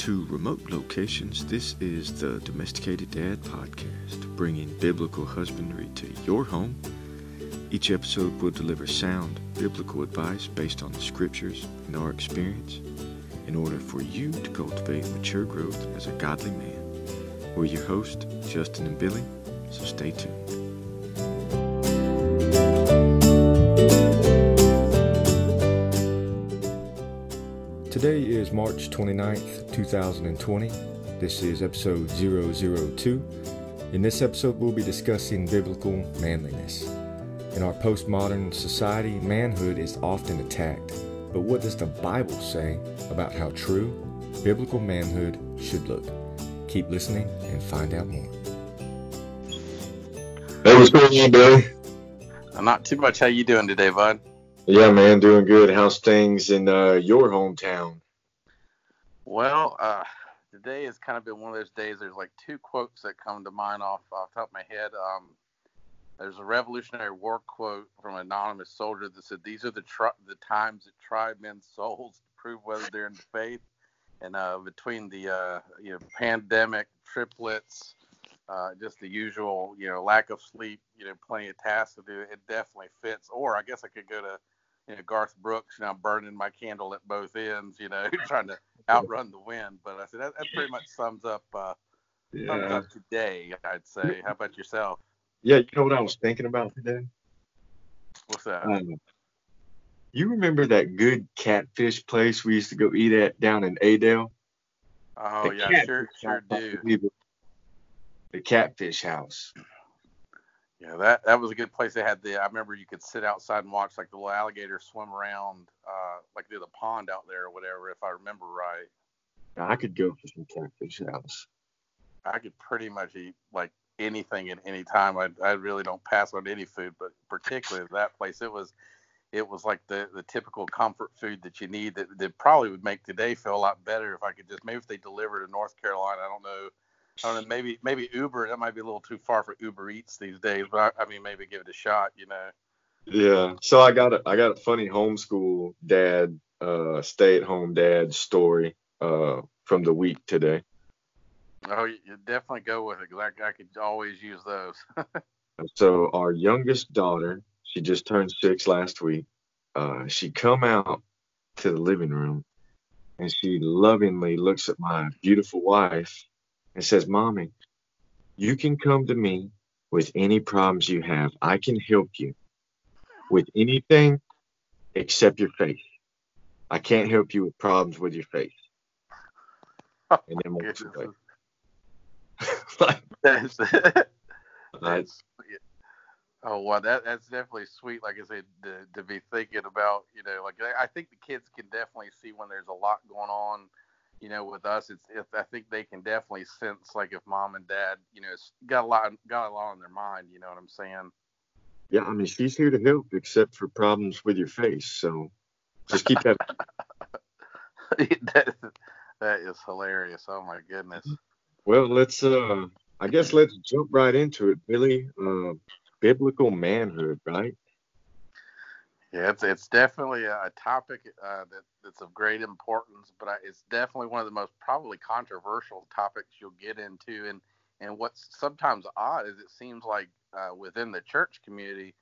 to remote locations, this is the Domesticated Dad podcast, bringing biblical husbandry to your home. Each episode will deliver sound biblical advice based on the scriptures and our experience in order for you to cultivate mature growth as a godly man. We're your hosts, Justin and Billy, so stay tuned. Today is March 29th, 2020. This is episode 002. In this episode, we'll be discussing biblical manliness. In our postmodern society, manhood is often attacked. But what does the Bible say about how true biblical manhood should look? Keep listening and find out more. Hey, what's going on, Billy? Uh, not too much. How you doing today, bud? Yeah, man, doing good. How's things in uh, your hometown? Well, uh, today has kind of been one of those days. There's like two quotes that come to mind off off the top of my head. Um, there's a Revolutionary War quote from an anonymous soldier that said, "These are the tri- the times that try men's souls to prove whether they're in the faith." And uh, between the uh, you know pandemic, triplets, uh, just the usual you know lack of sleep, you know plenty of tasks to do, it definitely fits. Or I guess I could go to you know, Garth Brooks, you know, I'm burning my candle at both ends, you know, trying to outrun the wind. But I said that, that pretty much sums up uh, yeah. sums up today, I'd say. How about yourself? Yeah, you know what I was thinking about today? What's that? Um, you remember that good catfish place we used to go eat at down in Adel? Oh the yeah, sure, sure do. The catfish house. Yeah, that that was a good place. They had the. I remember you could sit outside and watch like the little alligators swim around, uh, like near the pond out there or whatever, if I remember right. I could go for some catfish house. I could pretty much eat like anything at any time. I I really don't pass on any food, but particularly that place, it was it was like the the typical comfort food that you need that, that probably would make today feel a lot better if I could just maybe if they delivered to North Carolina. I don't know I don't know, maybe maybe Uber. That might be a little too far for Uber Eats these days, but I, I mean, maybe give it a shot. You know. Yeah. So I got a I got a funny homeschool dad, uh, stay at home dad story, uh, from the week today. Oh, you definitely go with it because I, I could always use those. so our youngest daughter, she just turned six last week. Uh, she come out to the living room and she lovingly looks at my beautiful wife and says, Mommy, you can come to me with any problems you have. I can help you with anything except your faith. I can't help you with problems with your faith. Oh, and then like, that's, that's oh well that that's definitely sweet like i said to, to be thinking about you know like I think the kids can definitely see when there's a lot going on you know, with us, it's, it's I think they can definitely sense like if mom and dad, you know, got a lot got a lot on their mind. You know what I'm saying? Yeah, I mean, she's here to help, except for problems with your face. So just keep that. that, that is hilarious. Oh my goodness. Well, let's. uh I guess let's jump right into it, Billy. Uh, biblical manhood, right? Yeah, it's it's definitely a topic uh, that that's of great importance, but I, it's definitely one of the most probably controversial topics you'll get into. And and what's sometimes odd is it seems like uh, within the church community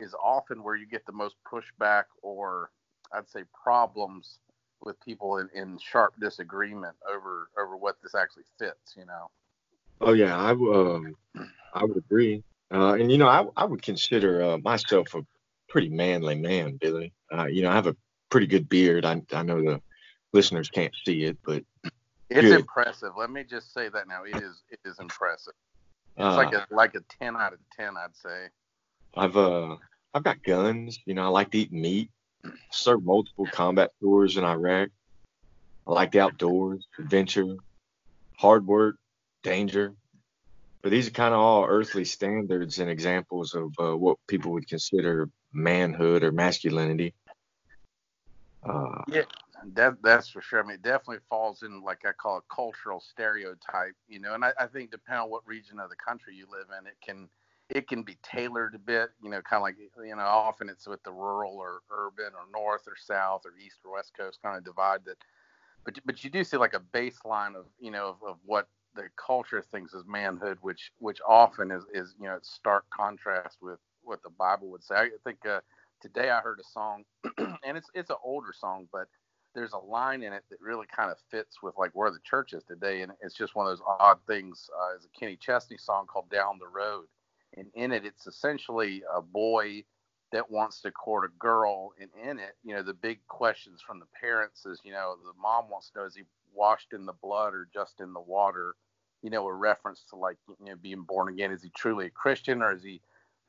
is often where you get the most pushback or I'd say problems with people in, in sharp disagreement over over what this actually fits. You know. Oh yeah, I um I would agree. Uh, and you know, I, I would consider uh, myself a pretty manly man, Billy. Uh, you know, I have a pretty good beard. I, I know the listeners can't see it, but it's good. impressive. Let me just say that now. It is it is impressive. It's uh, like a like a ten out of ten, I'd say. I've uh I've got guns. You know, I like to eat meat. served multiple combat tours in Iraq. I like the outdoors, adventure, hard work, danger. But these are kind of all earthly standards and examples of uh, what people would consider manhood or masculinity. Uh, yeah, that that's for sure. I mean, it definitely falls in like I call a cultural stereotype, you know. And I, I think depending on what region of the country you live in, it can it can be tailored a bit, you know, kind of like you know, often it's with the rural or urban or north or south or east or west coast kind of divide that but but you do see like a baseline of you know of, of what the culture thinks is manhood, which which often is is you know stark contrast with what the Bible would say. I think uh, today I heard a song, and it's it's an older song, but there's a line in it that really kind of fits with like where the church is today, and it's just one of those odd things. Uh, it's a Kenny Chesney song called "Down the Road," and in it, it's essentially a boy that wants to court a girl, and in it, you know, the big questions from the parents is, you know, the mom wants to know is he washed in the blood or just in the water? You know, a reference to like you know being born again. Is he truly a Christian or is he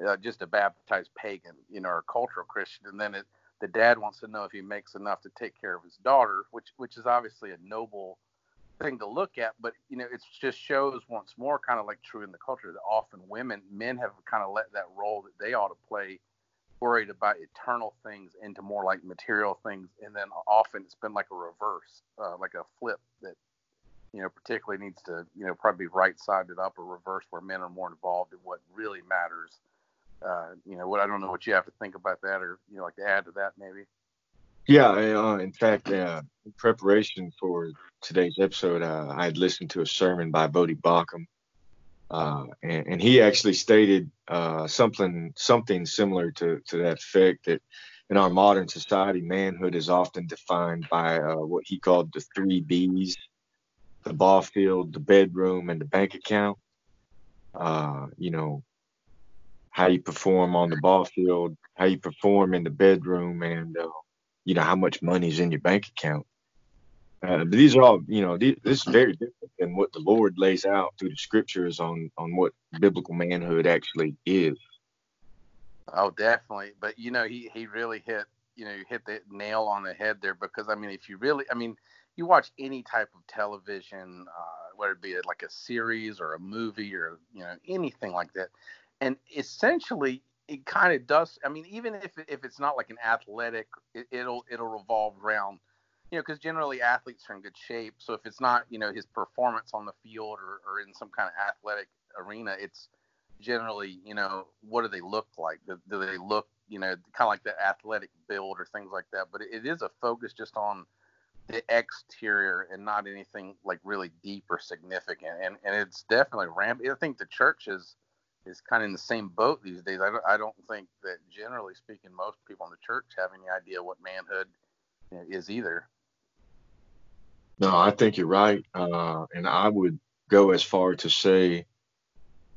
uh, just a baptized pagan, you know, or a cultural Christian? And then it, the dad wants to know if he makes enough to take care of his daughter, which which is obviously a noble thing to look at, but you know, it just shows once more, kind of like true in the culture, that often women, men have kind of let that role that they ought to play, worried about eternal things into more like material things, and then often it's been like a reverse, uh, like a flip that you know particularly needs to you know probably right sided up or reverse where men are more involved in what really matters uh, you know, what I don't know what you have to think about that, or you know, like to add to that maybe. Yeah, uh, in fact, uh, in preparation for today's episode, uh, I had listened to a sermon by Voddie Baucham, uh, and, and, he actually stated uh, something something similar to to that effect that in our modern society, manhood is often defined by what he called the three B's: the ball field, the bedroom, and the bank account. you know, how you perform on the ball field, how you perform in the bedroom, and uh, you know how much money's in your bank account. Uh, these are all, you know, these, this is very different than what the Lord lays out through the scriptures on on what biblical manhood actually is. Oh, definitely. But you know, he he really hit you know hit the nail on the head there because I mean, if you really, I mean, you watch any type of television, uh, whether it be like a series or a movie or you know anything like that, and essentially it kind of does. I mean, even if if it's not like an athletic, it, will it'll revolve around, you know, because generally athletes are in good shape. So if it's not, you know, his performance on the field or, or in some kind of athletic arena, it's generally, you know, what do they look like? Do, do they look, you know, kind of like the athletic build or things like that? But it, it is a focus just on the exterior and not anything like really deep or significant. And and it's definitely rampant. I think the church is is kind of in the same boat these days. I don't, I don't think that generally speaking, most people in the church have any idea what manhood is either. No, I think you're right, uh, and I would go as far to say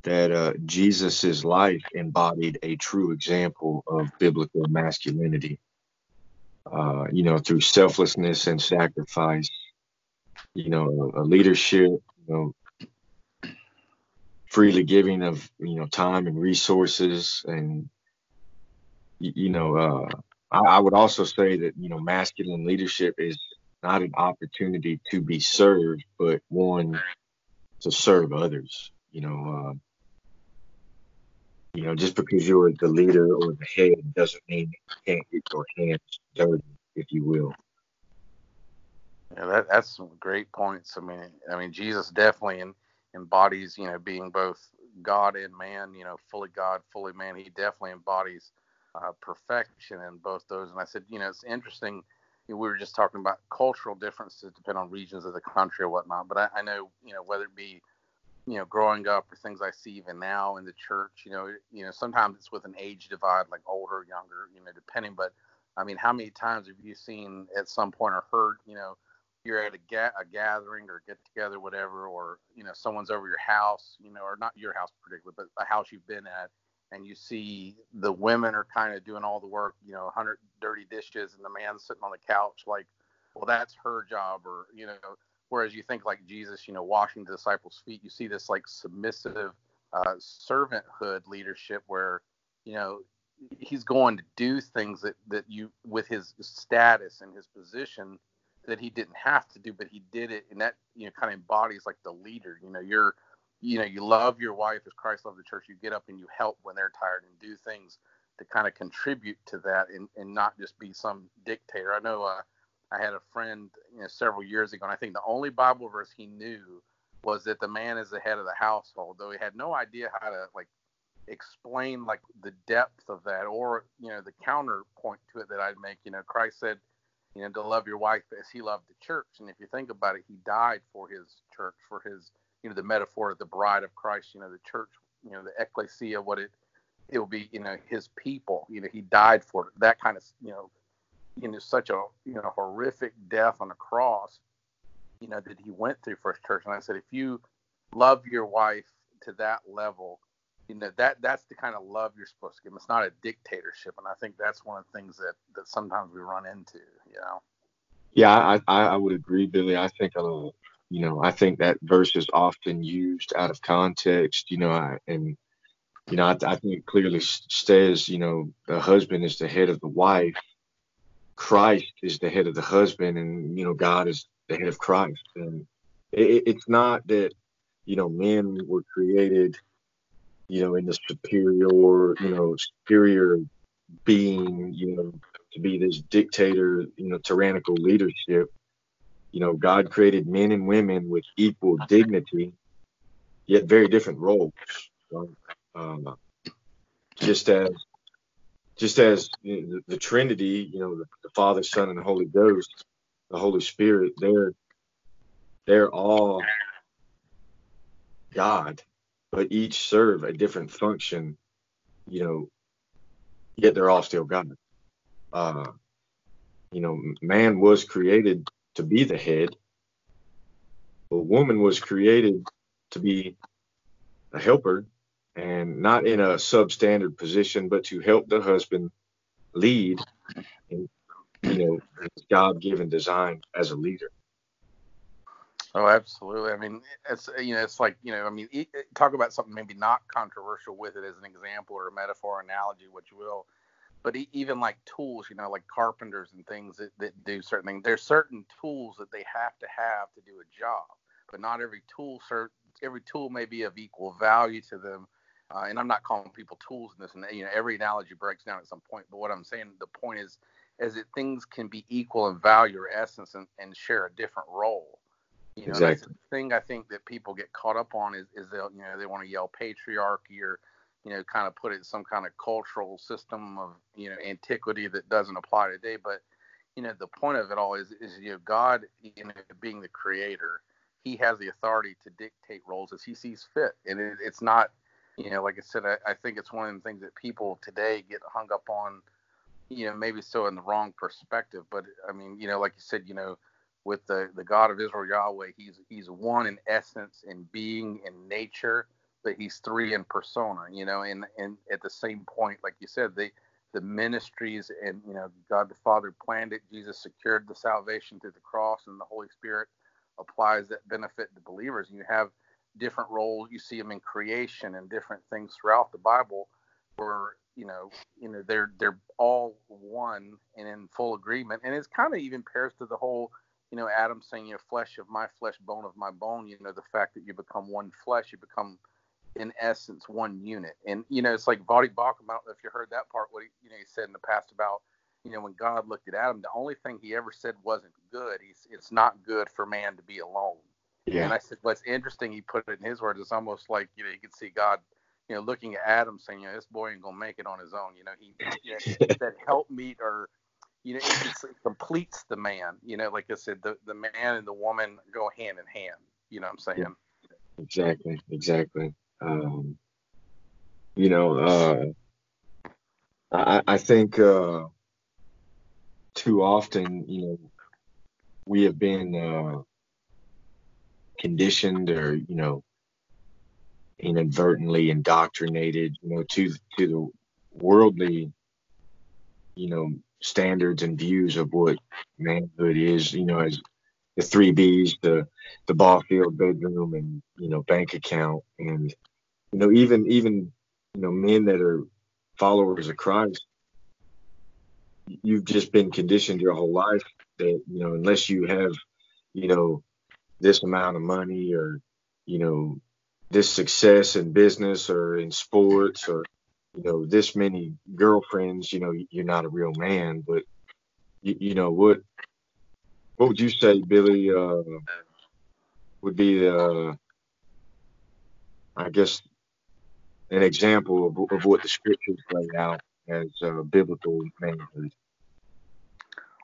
that uh, Jesus's life embodied a true example of biblical masculinity. Uh, you know, through selflessness and sacrifice. You know, a leadership. You know, freely giving of you know time and resources and you, know uh, I, I, would also say that you know masculine leadership is not an opportunity to be served but one to serve others you know uh, you know just because you're the leader or the head doesn't mean you can't get your hands dirty if you will. Yeah that, that's some great points. I mean i mean jesus definitely and embodies, you know, being both God and man, you know, fully God, fully man. He definitely embodies uh, perfection in both those. And I said, you know, it's interesting. We were just talking about cultural differences depend on regions of the country or whatnot. But I, I, know, you know, whether it be, you know, growing up or things I see even now in the church, you know, you know, sometimes it's with an age divide, like older, younger, you know, depending. But I mean, how many times have you seen at some point or heard, you know, you're at a, ga- a gathering or get together, whatever, or you know someone's over your house, you know, or not your house particularly, but a house you've been at, and you see the women are kind of doing all the work, you know, 100 dirty dishes, and the man's sitting on the couch, like, well, that's her job, or you know, whereas you think like Jesus, you know, washing the disciples' feet, you see this like submissive uh, servanthood leadership where, you know, he's going to do things that that you with his status and his position that he didn't have to do, but he did it, and that you know kind of embodies like the leader. You know, you're you know you love your wife as Christ loved the church. You get up and you help when they're tired and do things to kind of contribute to that, and and not just be some dictator. I know uh, I had a friend you know several years ago, and I think the only Bible verse he knew was that the man is the head of the household, though he had no idea how to like explain like the depth of that or you know the counterpoint to it that I'd make. You know, Christ said you know, to love your wife as he loved the church. And if you think about it, he died for his church, for his, you know, the metaphor of the bride of Christ, you know, the church, you know, the ecclesia, what it, it will be, you know, his people, you know, he died for it. That kind of, you know, you know, such a, you know, horrific death on a cross, you know, that he went through for his church. And I said, if you love your wife to that level, you know that that's the kind of love you're supposed to give. It's not a dictatorship, and I think that's one of the things that that sometimes we run into. You know. Yeah, I I, would agree, Billy. I think uh, you know, I think that verse is often used out of context. You know, I, and you know, I, I think clearly says, you know, the husband is the head of the wife, Christ is the head of the husband, and you know, God is the head of Christ. And it, it's not that you know men were created you know, in the superior, you know, superior being, you know, to be this dictator, you know, tyrannical leadership. You know, God created men and women with equal dignity, yet very different roles. Um, just as, just as you know, the, the, Trinity, you know, the, the Father, Son, and the Holy Ghost, the Holy Spirit, they're they're all God but each serve a different function, you know, yet they're all still God. Uh, you know, man was created to be the head, but woman was created to be a helper and not in a substandard position, but to help the husband lead in, you know, God given design as a leader. Oh, absolutely. I mean, it's you know, it's like you know, I mean, talk about something maybe not controversial with it as an example or a metaphor, analogy, what you will. But even like tools, you know, like carpenters and things that, that do certain things. There's certain tools that they have to have to do a job, but not every tool. Every tool may be of equal value to them. Uh, and I'm not calling people tools in this, and you know, every analogy breaks down at some point. But what I'm saying, the point is, is that things can be equal in value or essence and, and share a different role. You know, exactly. that's the thing I think that people get caught up on is, is they you know they want to yell patriarchy or you know kind of put it in some kind of cultural system of you know antiquity that doesn't apply today. But you know the point of it all is is you know God you know being the creator, He has the authority to dictate roles as He sees fit, and it, it's not you know like I said I, I think it's one of the things that people today get hung up on you know maybe so in the wrong perspective. But I mean you know like you said you know with the, the God of Israel Yahweh. He's he's one in essence in being in nature, but he's three in persona, you know, and, and at the same point, like you said, the the ministries and you know, God the Father planned it, Jesus secured the salvation through the cross, and the Holy Spirit applies that benefit to believers. And you have different roles. You see them in creation and different things throughout the Bible where you know, you know, they're they're all one and in full agreement. And it's kind of even pairs to the whole you know, Adam saying, you know, flesh of my flesh, bone of my bone, you know, the fact that you become one flesh, you become in essence one unit. And, you know, it's like Voddie Baucham, I don't know if you heard that part, what he, you know, he said in the past about, you know, when God looked at Adam, the only thing he ever said wasn't good. He's, it's not good for man to be alone. Yeah. And I said, what's interesting, he put it in his words, it's almost like, you know, you could see God, you know, looking at Adam saying, you know, this boy ain't going to make it on his own. You know, he, you know, that help meet or, you know, it, it completes the man. You know, like I said, the, the man and the woman go hand in hand. You know what I'm saying? Exactly, exactly. Um, you know, uh, I, I think uh, too often, you know, we have been uh, conditioned or, you know, inadvertently indoctrinated, you know, to to the worldly, you know, standards and views of what manhood is, you know, as the three B's, the the ball field, bedroom, and you know, bank account, and you know, even even you know, men that are followers of Christ, you've just been conditioned your whole life that you know, unless you have, you know, this amount of money or you know, this success in business or in sports or you know this many girlfriends you know you're not a real man but you, you know what what would you say billy uh, would be the i guess an example of, of what the scriptures lay out as uh, biblical manhood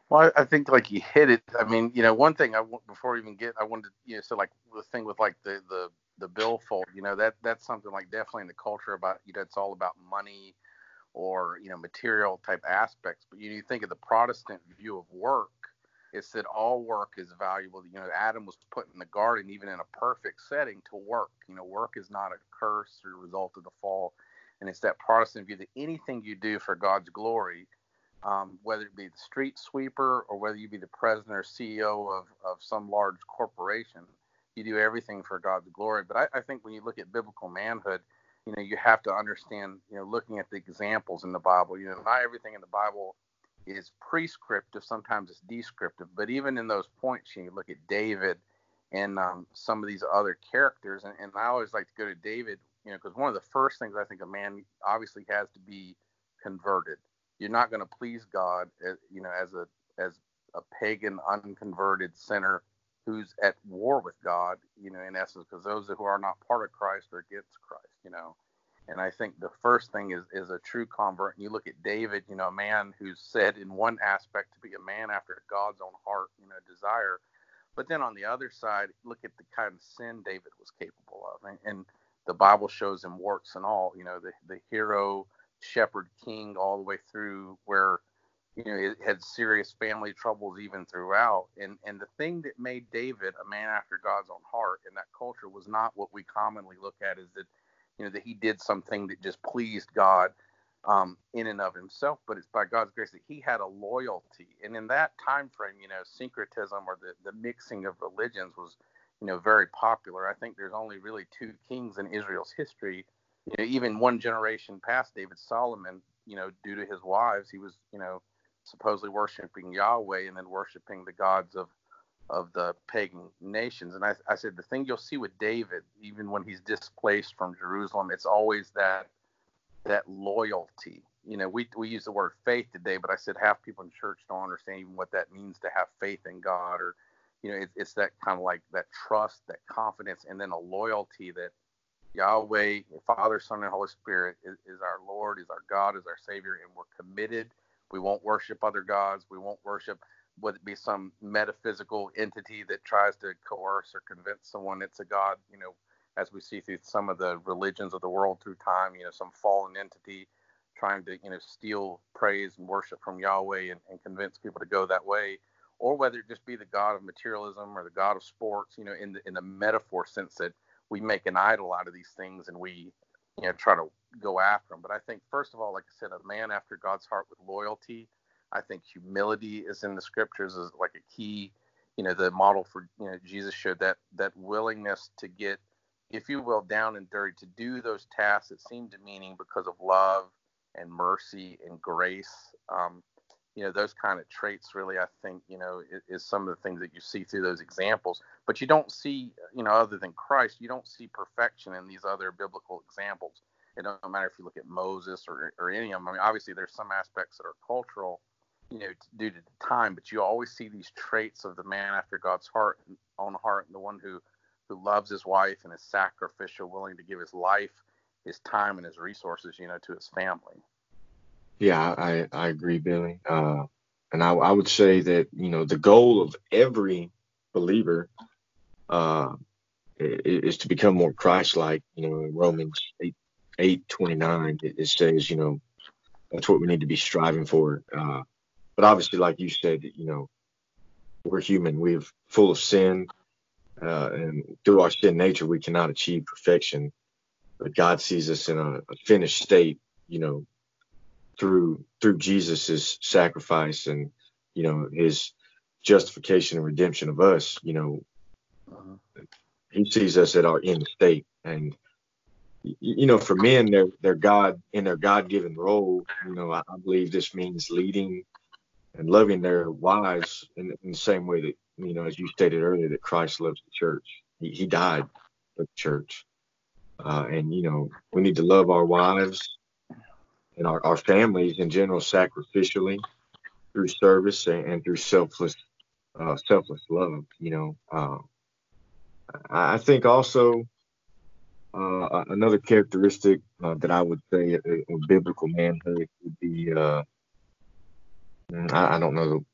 Well, I think like you hit it. I mean, you know, one thing I before we even get, I wanted to, you know, so like the thing with like the the the billfold, you know, that that's something like definitely in the culture about, you know, it's all about money or you know material type aspects. But you, you think of the Protestant view of work, it's that all work is valuable. You know, Adam was put in the garden, even in a perfect setting, to work. You know, work is not a curse or a result of the fall. And it's that Protestant view that anything you do for God's glory um, whether it be the street sweeper or whether you be the president or CEO of, of some large corporation, you do everything for God's glory. But I, I think when you look at biblical manhood, you know, you have to understand, you know, looking at the examples in the Bible, you know, not everything in the Bible is prescriptive, sometimes it's descriptive. But even in those points, you look at David and um, some of these other characters, and, and I always like to go to David, you know, because one of the first things I think a man obviously has to be converted you're not going to please God, as, eh, you know, as a as a pagan, unconverted sinner who's at war with God, you know, in essence, because those who are not part of Christ are against Christ, you know. And I think the first thing is is a true convert. And you look at David, you know, a man who's said in one aspect to be a man after God's own heart, you know, desire. But then on the other side, look at the kind of sin David was capable of. And, and the Bible shows him works and all, you know, the, the hero shepherd king all the way through where you know it had serious family troubles even throughout and and the thing that made david a man after god's own heart in that culture was not what we commonly look at is that you know that he did something that just pleased god um, in and of himself but it's by god's grace that he had a loyalty. And in that time frame you know syncretism or the, the mixing of religions was you know very popular. I think there's only really two kings in israel's history. You know, even one generation past David Solomon, you know, due to his wives, he was, you know, supposedly worshiping Yahweh and then worshiping the gods of of the pagan nations. And I, I said the thing you'll see with David, even when he's displaced from Jerusalem, it's always that that loyalty. You know, we we use the word faith today, but I said half people in church don't understand even what that means to have faith in God, or you know, it, it's that kind of like that trust, that confidence, and then a loyalty that Yahweh, Father, Son, and Holy Spirit is, is, our Lord, is our God, is our Savior, and we're committed. We won't worship other gods. We won't worship, whether it be some metaphysical entity that tries to coerce or convince someone it's a God, you know, as we see through some of the religions of the world through time, you know, some fallen entity trying to, you know, steal praise and worship from Yahweh and, and convince people to go that way. Or whether it just be the God of materialism or the God of sports, you know, in the in the metaphor sense that we make an idol out of these things and we you know try to go after them but i think first of all like i said a man after god's heart with loyalty i think humility is in the scriptures is like a key you know the model for you know jesus showed that that willingness to get if you will down and dirty to do those tasks that seem demeaning because of love and mercy and grace. Um, you know those kind of traits really i think you know is, is, some of the things that you see through those examples. But you don't see you know other than christ you don't see perfection in these other biblical examples. It doesn't matter if you look at moses or, or any of them i mean obviously there's some aspects that are cultural you know due to the time but you always see these traits of the man after god's heart own heart and the one who who loves his wife and is sacrificial willing to give his life his time and his resources you know to his family yeah, I, I agree, Billy. Uh, and I, I would say that, you know, the goal of every believer uh, is to become more Christ-like. You know, in Romans 8, 8 29, it, it says, you know, that's what we need to be striving for. Uh, but obviously, like you said, you know, we're human. We're full of sin. Uh, and through our sin nature, we cannot achieve perfection. But God sees us in a, a finished state, you know, through through Jesus's sacrifice and you know his justification and redemption of us, you know, uh-huh. he sees us at our end state. And you know, for men, their their God in their God given role, you know, I, I, believe this means leading and loving their wives in, in, the same way that you know, as you stated earlier, that Christ loves the church. He, he died for the church, uh, and you know, we need to love our wives and our, our families in general sacrificially through service and, and through selfless uh, selfless love. You know, uh, I think also uh, another characteristic uh, that I would say of biblical manhood would be uh, I, I, don't know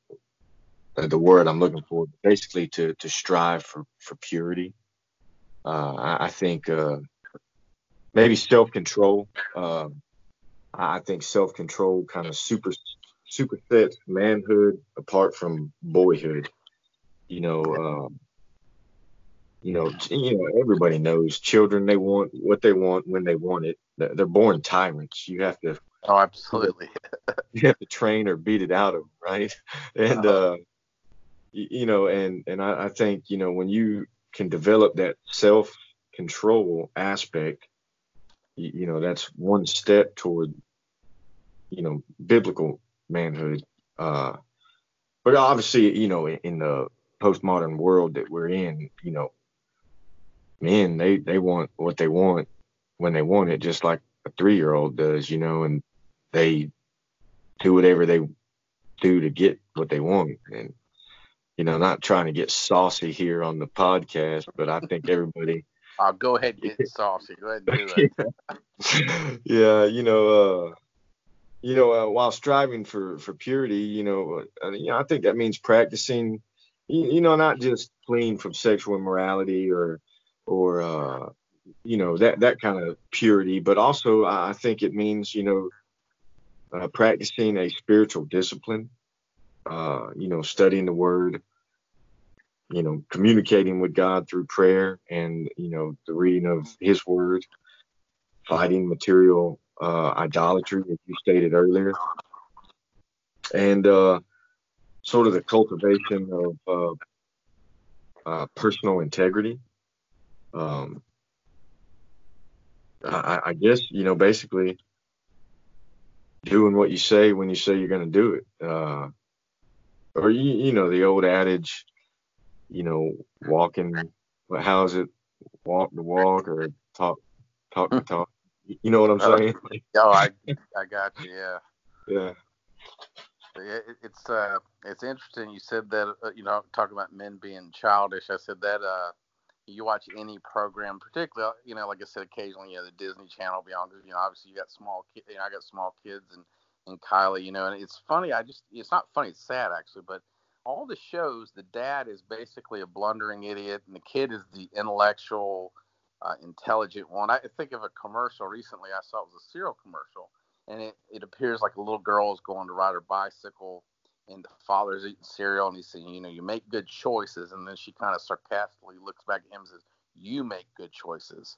the the word I'm looking for, basically to to strive for for purity. Uh, I, I, think uh, maybe self control. Uh, I think self control kind of super supersets manhood apart from boyhood. You know, um, you know, you know, everybody knows children they want what they want when they want it. They're born tyrants. You have to. Oh, absolutely. you have to train or beat it out of them, right? And uh, you know, and and I, I think you know when you can develop that self control aspect, you, you know, that's one step toward you know biblical manhood. Uh, but obviously, you know, in, in the postmodern world that we're in, you know, men they they want what they want when they want it, just like a three year old does, you know, and they do whatever they do to get what they want. And you know, not trying to get saucy here on the podcast, but I think everybody. I'll go ahead and get saucy. Go ahead and do it. yeah, you know, uh, you know, uh, while striving for for purity, you know, uh, you know, I think that means practicing, you, you know, not just clean from sexual immorality or or uh, you know that that kind of purity, but also I think it means you know uh, practicing a spiritual discipline, uh, you know, studying the Word, you know, communicating with God through prayer and you know the reading of His Word, fighting material uh, idolatry, as you stated earlier, and uh, sort of the cultivation of uh, personal integrity. Um, I, I guess you know basically doing what you say when you say you're going to do it. Uh, or you, you know the old adage, you know, walking. How is it? Walk the walk or talk talk the talk. You know what I'm oh, saying? oh, I I got you. Yeah. Yeah. It, it's uh it's interesting you said that uh, you know talking about men being childish. I said that uh you watch any program, particularly, you know, like I said, occasionally, you know, the Disney Channel beyond, you know, obviously you got small kids, you know, I got small kids and, and Kylie, you know, and it's funny. I just, it's not funny. It's sad actually, but all the shows, the dad is basically a blundering idiot and the kid is the intellectual, uh, intelligent one. I think of a commercial recently. I saw it was a cereal commercial and it, it appears like a little girl is going to ride her bicycle and the father's eating cereal and he's saying, you know, you make good choices. And then she kind of sarcastically looks back at him and says, you make good choices.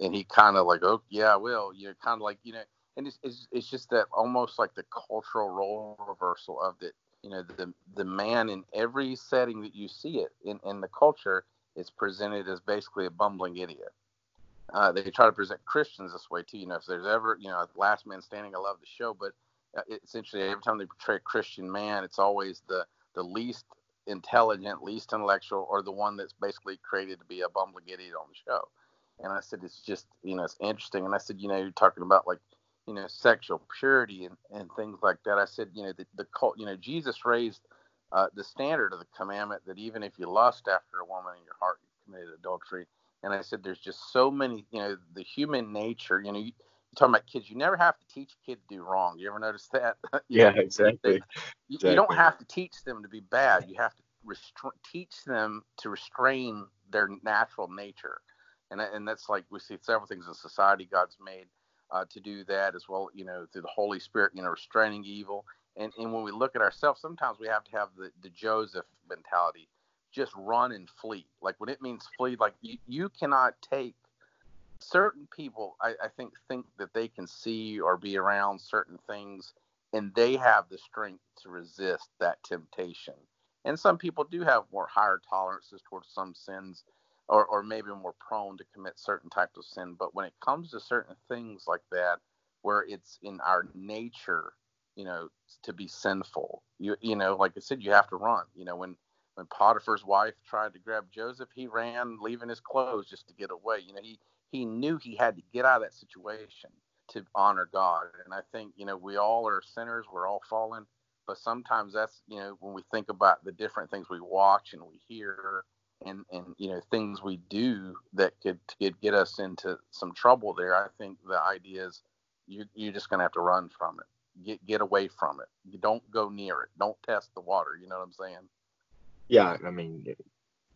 And he kind of like, oh, yeah, I will. You know, kind of like, you know, and it's, it's, it's just that almost like the cultural role reversal of the, you know, the, the man in every setting that you see it in, in the culture is presented as basically a bumbling idiot. Uh, they try to present Christians this way too. You know, if there's ever, you know, Last Man Standing, I love the show, but uh, essentially every time they portray a Christian man, it's always the the least intelligent, least intellectual, or the one that's basically created to be a bumbling idiot on the show. And I said, it's just, you know, it's interesting. And I said, you know, you're talking about like, you know, sexual purity and, and things like that. I said, you know, the, the cult, you know, Jesus raised uh, the standard of the commandment that even if you lust after a woman in your heart, you committed adultery. And I said, there's just so many, you know, the human nature, you know, you, talking about kids, you never have to teach a kid to do wrong. You ever notice that? yeah, exactly. They, you, exactly. you, don't have to teach them to be bad. You have to restra- teach them to restrain their natural nature. And, and that's like we see several things in society God's made uh, to do that as well, you know, through the Holy Spirit, you know, restraining evil. And, and when we look at ourselves, sometimes we have to have the, the Joseph mentality just run and flee. Like when it means flee, like you, you cannot take certain people I, I, think think that they can see or be around certain things and they have the strength to resist that temptation. And some people do have more higher tolerances towards some sins or, or maybe more prone to commit certain types of sin. But when it comes to certain things like that where it's in our nature you know to be sinful you you know like i said you have to run. You know when when potiphar's wife tried to grab joseph he ran leaving his clothes just to get away. You know he he knew he had to get out of that situation to honor God. And I think, you know, we all are sinners, we're all fallen, but sometimes that's, you know, when we think about the different things we watch and we hear and and you know things we do that could could get us into some trouble there, I think the idea is you you're just going to have to run from it. Get get away from it. You don't go near it. Don't test the water, you know what I'm saying? yeah, I mean,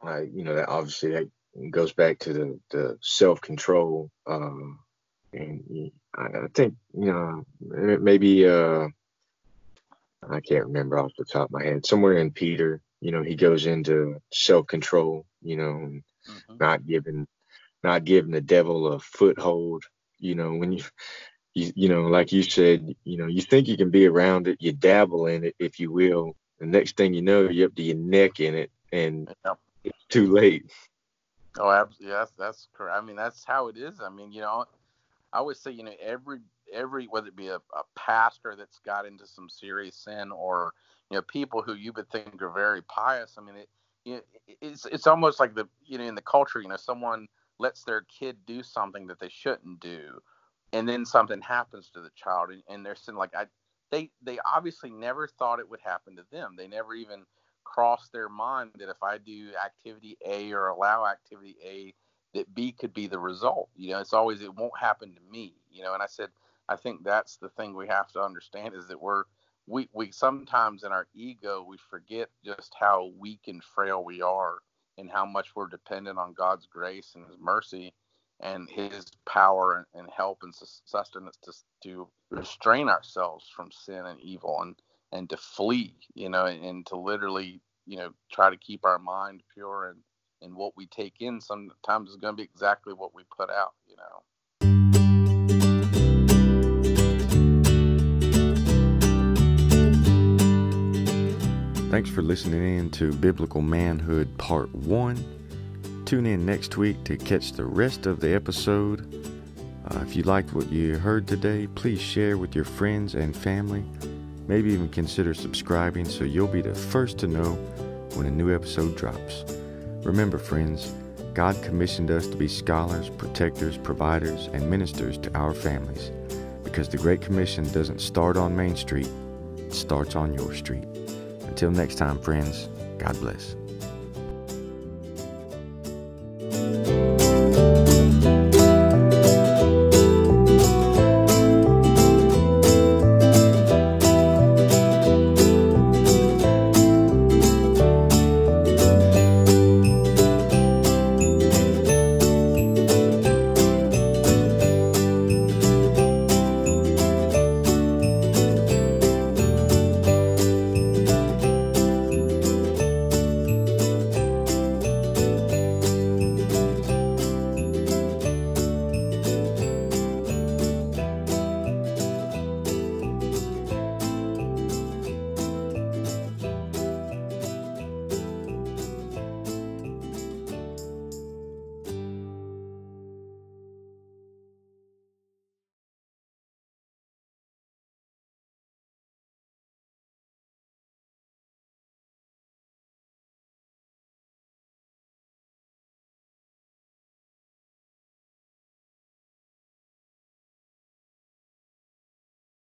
I, you know, that obviously that goes back to the, the self control. Um, and I, think, you know, maybe, uh, I can't remember off the top of my head, somewhere in Peter, you know, he goes into self control, you know, mm-hmm. not giving, not giving the devil a foothold, you know, when you, you, you know, like you said, you know, you think you can be around it, you dabble in it, if you will. The next thing you know, you're up to your neck in it, and it's too late. Oh, absolutely. That's that's correct. I mean, that's how it is. I mean, you know, I always say, you know, every every whether it be a, a pastor that's got into some serious sin or you know people who you would think are very pious. I mean, it, you it's it's almost like the you know in the culture, you know, someone lets their kid do something that they shouldn't do, and then something happens to the child, and, and they're saying like I they they obviously never thought it would happen to them. They never even crossed their mind that if I do activity A or allow activity A, that B could be the result. You know, it's always it won't happen to me. You know, and I said I think that's the thing we have to understand is that we're we we sometimes in our ego we forget just how weak and frail we are and how much we're dependent on God's grace and His mercy and His power and help and sustenance to to restrain ourselves from sin and evil and and to flee, you know, and, to literally, you know, try to keep our mind pure and and what we take in sometimes is going to be exactly what we put out, you know. Thanks for listening in to Biblical Manhood Part 1. Tune in next week to catch the rest of the episode. Uh, if you liked what you heard today, please share with your friends and family. Maybe even consider subscribing so you'll be the first to know when a new episode drops. Remember, friends, God commissioned us to be scholars, protectors, providers, and ministers to our families because the Great Commission doesn't start on Main Street, it starts on your street. Until next time, friends, God bless.